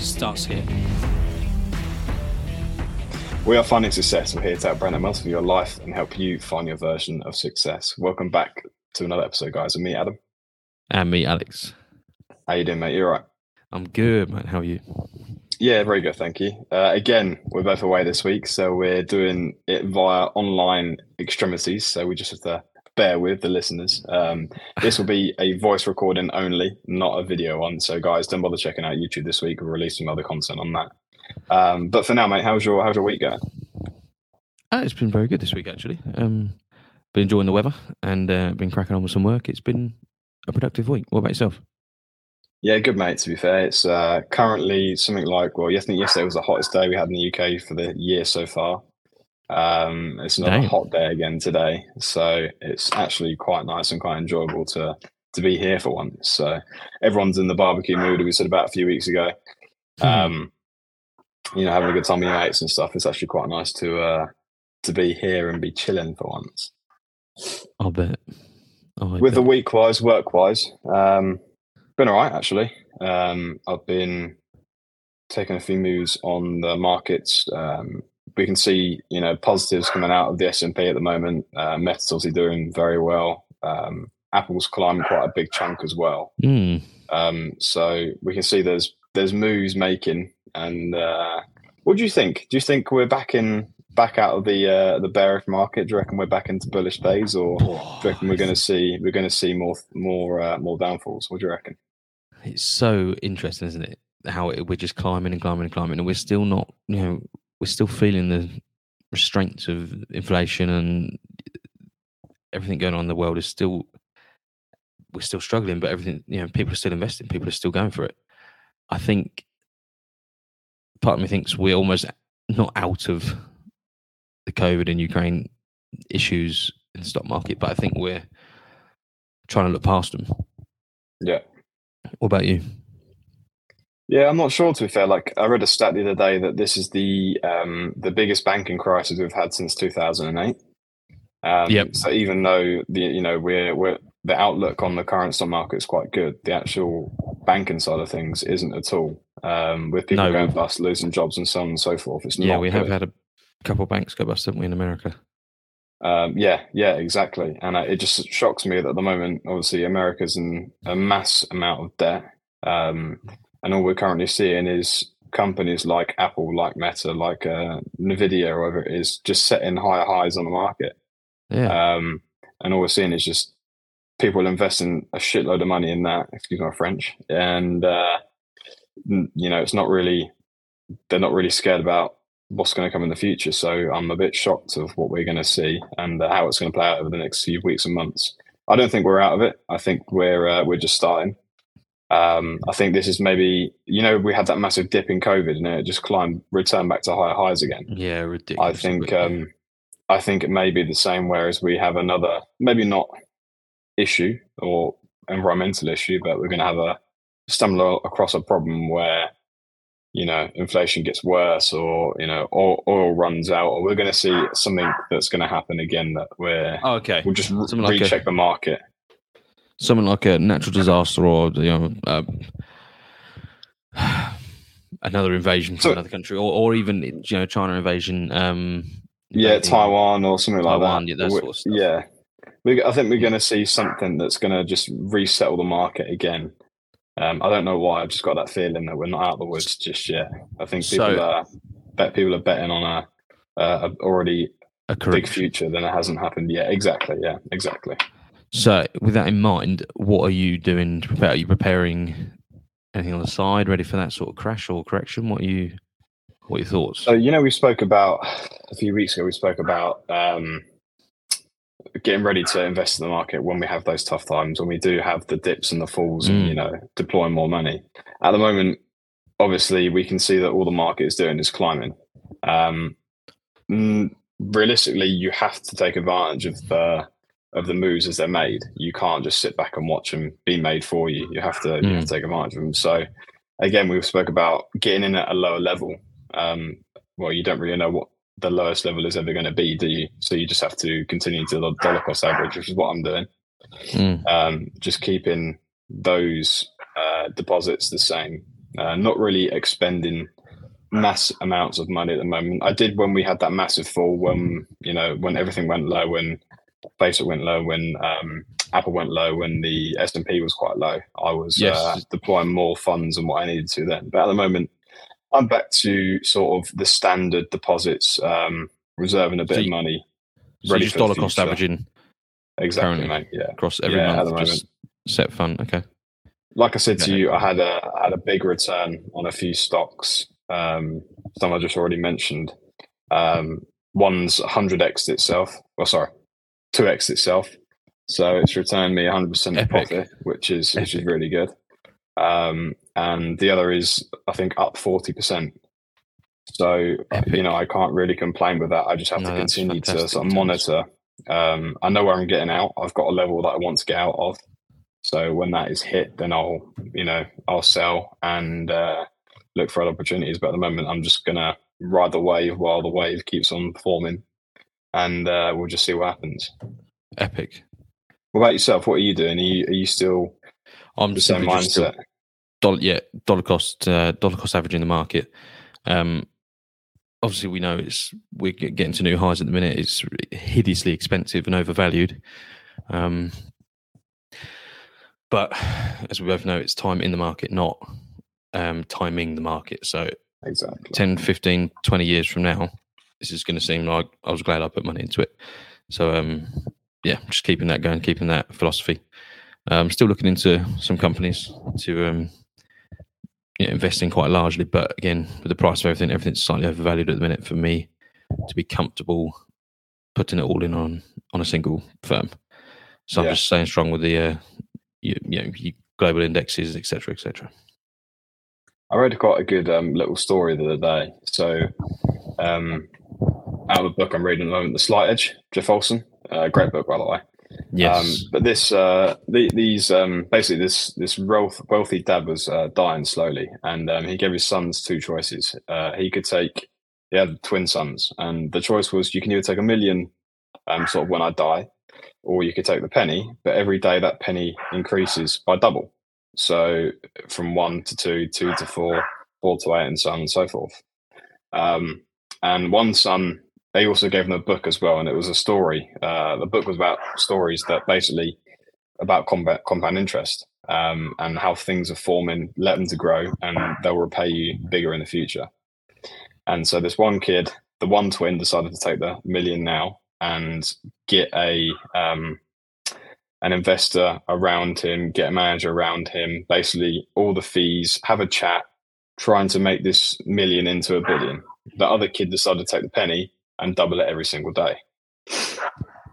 starts here. We are finding success. We're here to help Brandon month for your life and help you find your version of success. Welcome back to another episode, guys. And me, Adam. And me, Alex. How you doing, mate? You all right? I'm good, man. How are you? Yeah, very good, thank you. Uh, again, we're both away this week, so we're doing it via online extremities. So we just have to bear with the listeners. Um, this will be a voice recording only, not a video one. So, guys, don't bother checking out YouTube this week. We'll release some other content on that. Um, but for now, mate, how's your how's your week going? Uh, it's been very good this week, actually. Um, been enjoying the weather and uh, been cracking on with some work. It's been a productive week. What about yourself? Yeah, good mate. To be fair, it's uh, currently something like well, I think yesterday was the hottest day we had in the UK for the year so far. Um, it's another Damn. hot day again today, so it's actually quite nice and quite enjoyable to to be here for once. So everyone's in the barbecue mood, as we said about a few weeks ago. Um, you know, having a good time with your mates and stuff. It's actually quite nice to uh, to be here and be chilling for once. I'll bet. Oh, I With the week wise, work wise, um, been all right actually. Um, I've been taking a few moves on the markets. Um, we can see, you know, positives coming out of the S and P at the moment. Uh, Meta's obviously doing very well. Um, Apple's climbing quite a big chunk as well. Mm. Um, so we can see there's there's moves making. And uh, what do you think? Do you think we're back in back out of the uh, the bearish market? Do you reckon we're back into bullish days, or do you reckon we're going to see we're going to see more more uh, more downfalls? What do you reckon? It's so interesting, isn't it? How it, we're just climbing and climbing and climbing, and we're still not, you know, we're still feeling the restraints of inflation and everything going on in the world is still, we're still struggling, but everything, you know, people are still investing, people are still going for it. I think part of me thinks we're almost not out of the COVID and Ukraine issues in the stock market, but I think we're trying to look past them. Yeah. What about you? Yeah, I'm not sure. To be fair, like I read a stat the other day that this is the um, the biggest banking crisis we've had since 2008. Um, Yep. So even though the you know we're we're the outlook on the current stock market is quite good, the actual banking side of things isn't at all. Um, with people No, going bust, losing jobs, and so on and so forth, it's Yeah, we have had a couple of banks go bust, haven't we, in America? Um, yeah, yeah, exactly. And uh, it just shocks me that at the moment, obviously, America's in a mass amount of debt. Um, and all we're currently seeing is companies like Apple, like Meta, like uh, Nvidia, or whatever it is, just setting higher highs on the market. Yeah. Um, and all we're seeing is just people investing a shitload of money in that, excuse my French. And, uh, you know, it's not really, they're not really scared about what's going to come in the future. So I'm a bit shocked of what we're going to see and uh, how it's going to play out over the next few weeks and months. I don't think we're out of it. I think we're uh, we're just starting. Um, I think this is maybe you know we had that massive dip in COVID and it just climbed, returned back to higher highs again. yeah, ridiculous. I think um, I think it may be the same. Whereas we have another, maybe not issue or environmental issue, but we're going to have a stumble across a problem where you know inflation gets worse, or you know oil, oil runs out, or we're going to see something that's going to happen again that we're oh, okay. we'll just re- like a- recheck the market. Something like a natural disaster or you know, um, another invasion from So- another country, or, or even you know, China invasion. Um, Yeah, invading- Taiwan or something like Taiwan, that. yeah, that We- sort of. Yeah, we, I think we're going to see something that's going to just resettle the market again. Um, I don't know why. I've just got that feeling that we're not out of the woods just yet. I think people So- are bet people are betting on a, already a big future than it hasn't happened yet. Exactly. Yeah. Exactly. So, with that in mind, what are you doing to prepare? Are you preparing anything on the side, ready for that sort of crash or correction? What are you? What are your thoughts? So you know, we spoke about a few weeks ago. We spoke about um, getting ready to invest in the market when we have those tough times, when we do have the dips and the falls, and Mm. you know, deploying more money. At the moment, obviously we can see that all the market is doing is climbing. Um, mm, realistically, you have to take advantage of the of the moves as they're made. You can't just sit back and watch them be made for you. You have to, mm. you have to take advantage of them. So again, we've spoke about getting in at a lower level. Um, well, you don't really know what the lowest level is ever going to be, do you? So you just have to continue to the dollar cost average, which is what I'm doing. Mm. Um, just keeping those uh, deposits the same, uh, not really expending mass amounts of money at the moment. I did when we had that massive fall, when you know when everything went low, when Facebook went low, when um, Apple went low, when the S and P was quite low. I was yes. uh, deploying more funds than what I needed to then. But at the moment, I'm back to sort of the standard deposits, um, reserving a bit so you, of money. So ready just dollar cost averaging. Exactly, mate. Yeah, across every yeah, month, just set fund. Okay. Like I said to you, I had a I had a big return on a few stocks. Um, some I just already mentioned. Um, one's 100x itself. Well, sorry, 2x itself. So it's returned me 100% profit, which is Epic. which is really good. Um, and the other is I think up 40%. So Epic. you know I can't really complain with that. I just have no, to continue to sort of monitor. Um, I know where I'm getting out. I've got a level that I want to get out of. So when that is hit, then I'll you know I'll sell and uh, look for other opportunities. But at the moment, I'm just gonna ride the wave while the wave keeps on forming, and uh, we'll just see what happens. Epic. What about yourself? What are you doing? Are you, are you still I'm the same mindset? Dollar, yeah, dollar cost, uh, dollar cost average in the market. Um, obviously, we know it's we're getting to new highs at the minute. It's hideously expensive and overvalued. Um, but as we both know, it's time in the market, not um, timing the market. So exactly 10, 15, 20 years from now, this is going to seem like I was glad I put money into it. So um, yeah, just keeping that going, keeping that philosophy. I'm um, still looking into some companies to um, you know, invest in quite largely, but again, with the price of everything, everything's slightly overvalued at the minute for me to be comfortable putting it all in on on a single firm. So yeah. I'm just staying strong with the uh, you, you know global indexes, etc., etc. I read quite a good um, little story the other day. So, um, out of a book I'm reading at the moment, The Slight Edge, Jeff Olson. Uh, great book, by the way. Yes. Um, but this, uh, the, these, um, basically, this this wealth, wealthy dad was uh, dying slowly, and um, he gave his sons two choices. Uh, he could take, he had twin sons, and the choice was you can either take a million, um, sort of when I die, or you could take the penny. But every day that penny increases by double. So from one to two, two to four, four to eight, and so on and so forth. Um, and one son they also gave them a book as well, and it was a story. Uh, the book was about stories that basically about combat, compound interest um, and how things are forming. Let them to grow, and they'll repay you bigger in the future. And so this one kid, the one twin, decided to take the million now and get a um, an investor around him, get a manager around him, basically all the fees, have a chat, trying to make this million into a billion. The other kid decided to take the penny and double it every single day.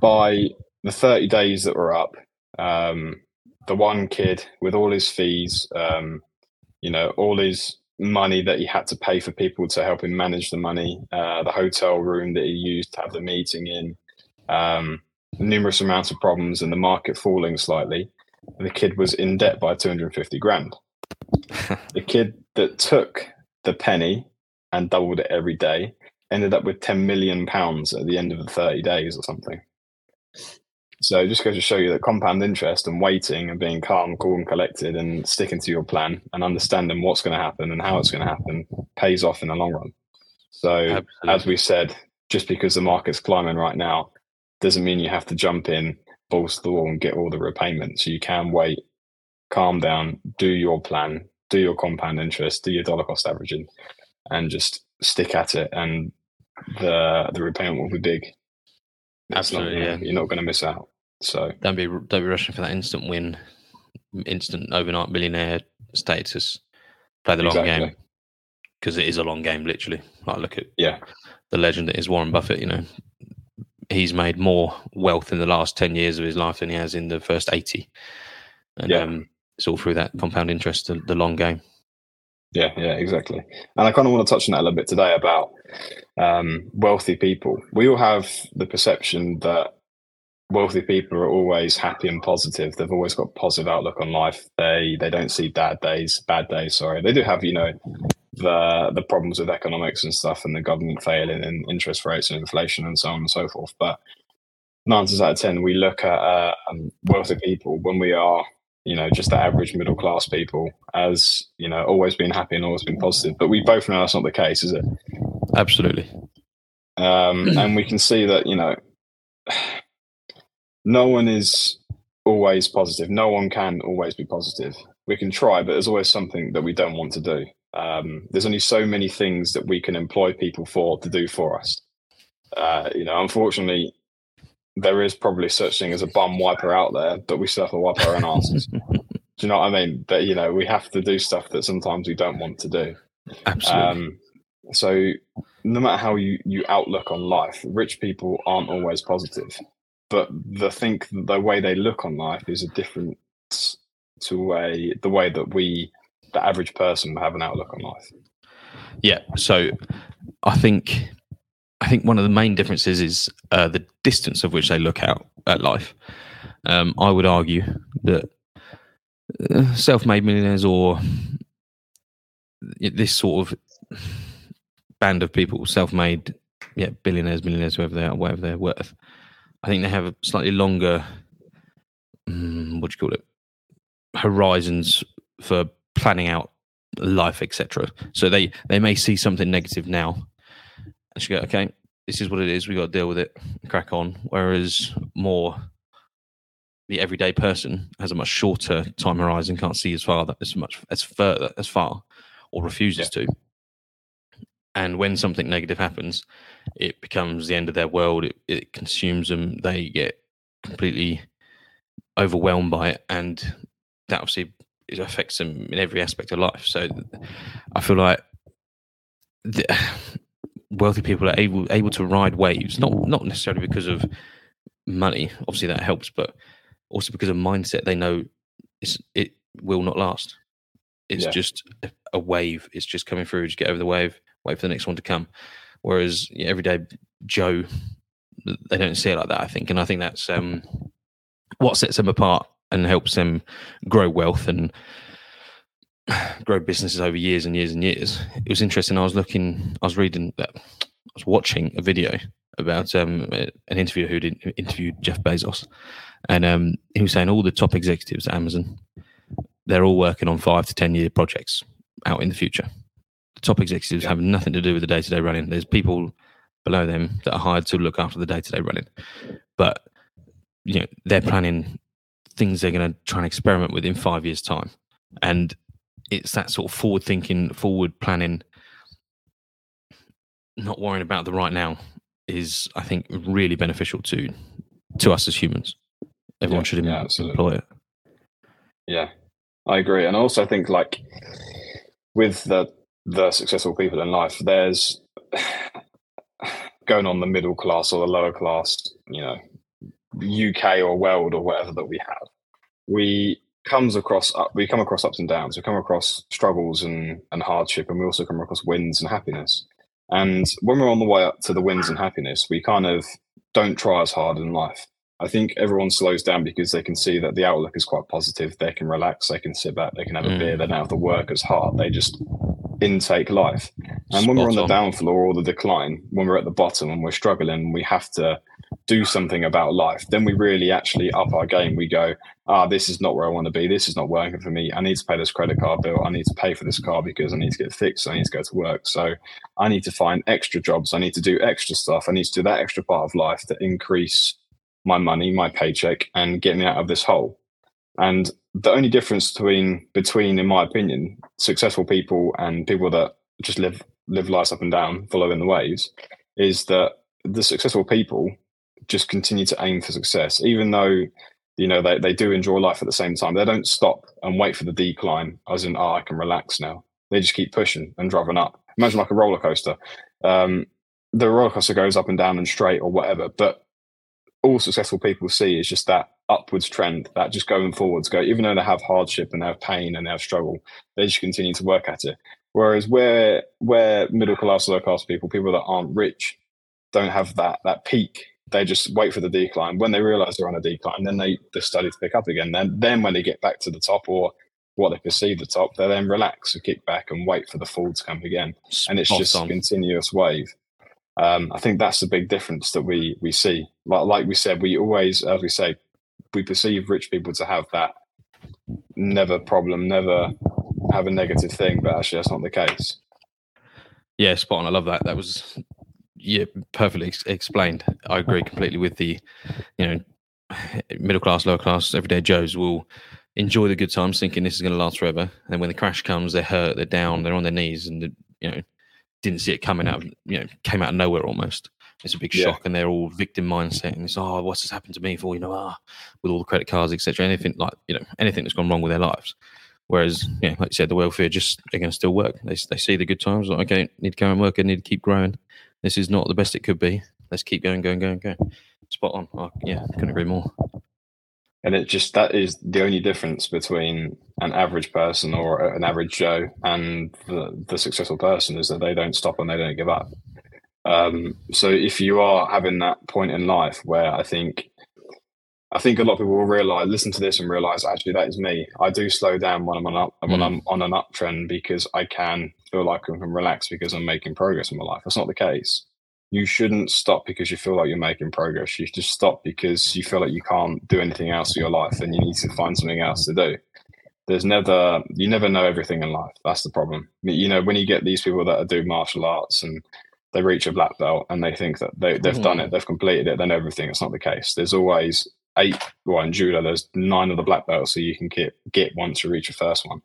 By the 30 days that were up, um, the one kid with all his fees, um, you know, all his money that he had to pay for people to help him manage the money, uh, the hotel room that he used to have the meeting in, um, numerous amounts of problems, and the market falling slightly. The kid was in debt by 250 grand. the kid that took the penny and doubled it every day ended up with 10 million pounds at the end of the 30 days or something. So it just goes to show you that compound interest and waiting and being calm, cool, and collected and sticking to your plan and understanding what's going to happen and how it's going to happen pays off in the long run. So, Absolutely. as we said, just because the market's climbing right now doesn't mean you have to jump in, balls to the wall, and get all the repayments. You can wait, calm down, do your plan, do your compound interest, do your dollar cost averaging, and just stick at it and the the repayment will be big. It's Absolutely, not, yeah. You're not going to miss out. So don't be don't be rushing for that instant win, instant overnight millionaire status. Play the long exactly. game because it is a long game, literally. Like look at yeah the legend that is Warren Buffett. You know, he's made more wealth in the last ten years of his life than he has in the first eighty, and yeah. um, it's all through that compound interest, the, the long game. Yeah, yeah, exactly. And I kind of want to touch on that a little bit today about um, wealthy people. We all have the perception that wealthy people are always happy and positive. They've always got positive outlook on life. They they don't see bad days, bad days. Sorry, they do have you know the the problems with economics and stuff, and the government failing, and interest rates and inflation, and so on and so forth. But nine times out of ten, we look at uh, um, wealthy people when we are you know just the average middle class people as you know always been happy and always been positive. But we both know that's not the case, is it? Absolutely. Um, and we can see that you know no one is always positive. No one can always be positive. We can try, but there's always something that we don't want to do. Um, there's only so many things that we can employ people for to do for us. Uh, you know, unfortunately, there is probably such thing as a bum wiper out there, but we still have to wipe our own asses. do you know what I mean? That you know, we have to do stuff that sometimes we don't want to do. Absolutely. Um, so no matter how you you outlook on life, rich people aren't always positive but the think the way they look on life is a different to a the way that we the average person have an outlook on life yeah so i think i think one of the main differences is uh, the distance of which they look out at life um, i would argue that uh, self-made millionaires or this sort of band of people self-made yeah billionaires millionaires whoever they are whatever they're worth I think they have a slightly longer, um, what do you call it, horizons for planning out life, etc. So they they may see something negative now, and she go, okay, this is what it is. We got to deal with it, crack on. Whereas more the everyday person has a much shorter time horizon, can't see as far as much as further as far, or refuses yeah. to. And when something negative happens, it becomes the end of their world. It, it consumes them. They get completely overwhelmed by it, and that obviously it affects them in every aspect of life. So I feel like the, wealthy people are able able to ride waves, not not necessarily because of money. Obviously that helps, but also because of mindset. They know it will not last. It's yeah. just a wave. It's just coming through. Just get over the wave wait for the next one to come. Whereas yeah, everyday Joe, they don't see it like that. I think, and I think that's um, what sets them apart and helps them grow wealth and grow businesses over years and years and years. It was interesting. I was looking, I was reading that, I was watching a video about um, an interviewer who did, interviewed Jeff Bezos, and um, he was saying all the top executives at Amazon, they're all working on five to ten year projects out in the future The top executives have nothing to do with the day to day running. There's people below them that are hired to look after the day to day running, but you know they're planning things they're going to try and experiment with in five years' time, and it's that sort of forward thinking, forward planning, not worrying about the right now is, I think, really beneficial to to us as humans. Everyone yeah, should yeah, employ it. Yeah, I agree, and also I think like with the the successful people in life, there's going on the middle class or the lower class, you know, UK or world or whatever that we have. We comes across we come across ups and downs. We come across struggles and, and hardship, and we also come across wins and happiness. And when we're on the way up to the wins and happiness, we kind of don't try as hard in life. I think everyone slows down because they can see that the outlook is quite positive. They can relax, they can sit back, they can have a mm. beer. They don't have to work as hard. They just intake life. And Spot when we're on the down floor or the decline, when we're at the bottom and we're struggling, we have to do something about life. Then we really actually up our game. We go, ah, this is not where I want to be. This is not working for me. I need to pay this credit card bill. I need to pay for this car because I need to get fixed. I need to go to work. So I need to find extra jobs. I need to do extra stuff. I need to do that extra part of life to increase my money, my paycheck, and get me out of this hole. And the only difference between between, in my opinion, successful people and people that just live live lives up and down, following the waves, is that the successful people just continue to aim for success, even though you know they, they do enjoy life at the same time. They don't stop and wait for the decline, as in, oh, I can relax now. They just keep pushing and driving up. Imagine like a roller coaster. Um, the roller coaster goes up and down and straight or whatever, but all successful people see is just that upwards trend, that just going forwards, go even though they have hardship and they have pain and they have struggle, they just continue to work at it. Whereas where where middle class, low class people, people that aren't rich, don't have that that peak. They just wait for the decline. When they realize they're on a decline, then they they study to pick up again. Then then when they get back to the top or what they perceive the top, they then relax and kick back and wait for the fall to come again. And it's Spot just on. a continuous wave. Um, I think that's the big difference that we we see. Like like we said, we always, as we say, we perceive rich people to have that never problem, never have a negative thing, but actually that's not the case. Yeah, spot on. I love that. That was yeah, perfectly ex- explained. I agree completely with the, you know, middle class, lower class, everyday Joes will enjoy the good times, thinking this is going to last forever. And then when the crash comes, they're hurt, they're down, they're on their knees, and you know, didn't see it coming out. Of, you know, came out of nowhere almost. It's a big Yeah. shock, and they're all victim mindset, and it's oh, what's this happened to me for? You know, ah, with all the credit cards, etc. Anything like you know, anything that's gone wrong with their lives. Whereas, yeah, like you said, the welfare just they're going to still work. They they see the good times. Like, okay, need to go and work. I need to keep growing. This is not the best it could be. Let's keep going, going, going, going. Spot on. Oh, yeah, couldn't agree more. And it just that is the only difference between an average person or an average Joe and the, the successful person is that they don't stop and they don't give up. Um, so if you are having that point in life where I think I think a lot of people will realize, listen to this and realize actually that is me. I do slow down when I'm on up when Mm. I'm on an uptrend because I can feel like I can relax because I'm making progress in my life. That's not the case. You shouldn't stop because you feel like you're making progress. You just stop because you feel like you can't do anything else with your life and you need to find something else to do. There's never you never know everything in life. That's the problem. You know, when you get these people that do martial arts and they reach a black belt and they think that they, they've done it, they've completed it, then everything. It's not the case. There's always eight well in judo there's nine of the black belts so you can get get once you reach your first one.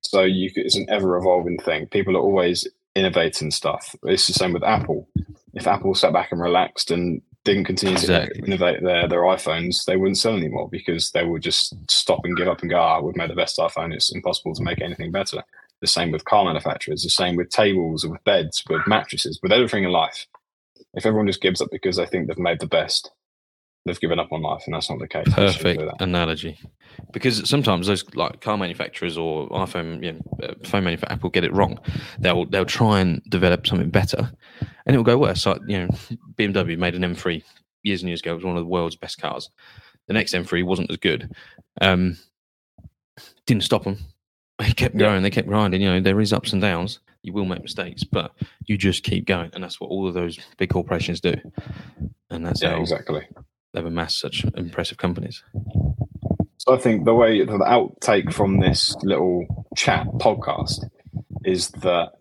So you it's an ever evolving thing. People are always innovating stuff. It's the same with apple. If apple sat back and relaxed and didn't continue Exactly. to innovate their their iphones they wouldn't sell anymore because they would just stop and give up and go ah we've made the best iphone. It's impossible to make anything better. The same with car manufacturers. The same with tables with beds with mattresses with everything in life. If everyone just gives up because they think they've made the best they've given up on life, and that's not the case. Perfect analogy. Because sometimes those like car manufacturers or iPhone, you know, uh, phone manufacturer, Apple get it wrong. They'll they'll try and develop something better, and it will go worse. Like you know, BMW made an M3 years and years ago. It was one of the world's best cars. The next M3 wasn't as good. Um, didn't stop them. They kept Yeah. going. They kept grinding. You know, there is ups and downs. You will make mistakes, but you just keep going, and that's what all of those big corporations do. And that's Yeah, exactly. They've amassed such impressive companies. So I think the way the outtake from this little chat podcast is that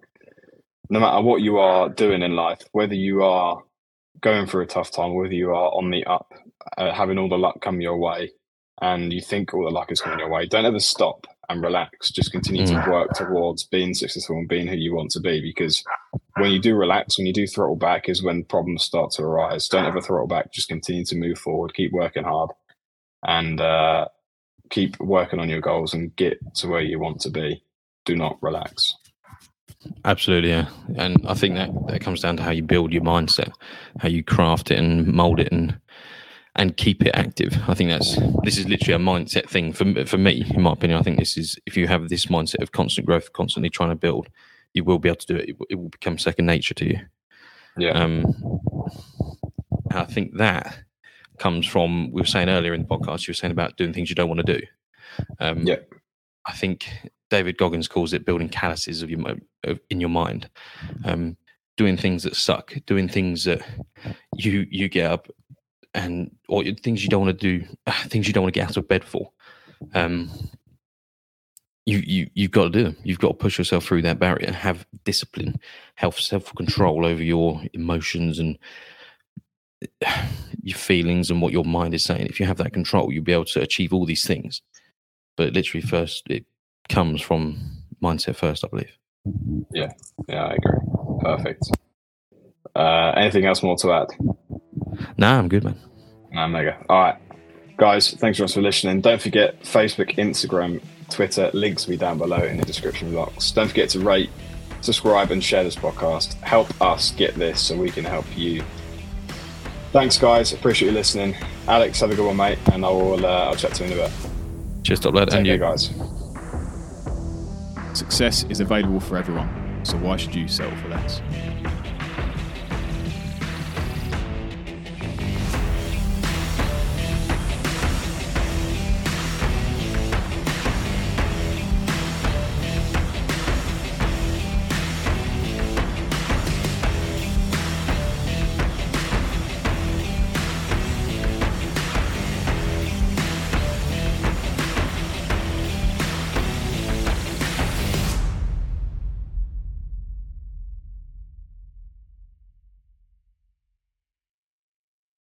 no matter what you are doing in life, whether you are going through a tough time, whether you are on the up, uh, having all the luck come your way, and you think all the luck is coming your way, don't ever stop and relax. Just continue to work towards being successful and being who you want to be. Because when you do relax, when you do throttle back, is when problems start to arise. Don't ever throttle back. Just continue to move forward. Keep working hard, and uh, keep working on your goals and get to where you want to be. Do not relax. Absolutely, yeah. And I think that that comes down to how you build your mindset, how you craft it and mold it and and keep it active. I think that's this is literally a mindset thing for for me, in my opinion. I think this is if you have this mindset of constant growth, constantly trying to build, you will be able to do it. It, will- it will become second nature to you. Yeah, Um, I think that comes from we were saying earlier in the podcast. You were saying about doing things you don't want to do. Um, Yeah. I think David Goggins calls it building calluses of your of, in your mind, um, doing things that suck, doing things that you you get up and or things you don't want to do, things you don't want to get out of bed for. Um, you you you've got to do them. You've got to push yourself through that barrier and have discipline, have self control over your emotions and your feelings and what your mind is saying. If you have that control, you'll be able to achieve all these things. But literally, first it comes from mindset first, I believe. Yeah, yeah, I agree. Perfect. Uh, anything else more to add? Nah, I'm good, man. No, mega. All right, guys. Thanks very much for listening. Don't forget Facebook, Instagram, Twitter. Links will be down below in the description box. Don't forget to rate, subscribe, and share this podcast. Help us get this so we can help you. Thanks, guys. Appreciate you listening. Alex, have a good one, mate, and I will. Uh, I'll chat to you in a bit. Cheers, top lad, Take and you. guys. Success is available for everyone, so why should you settle for less?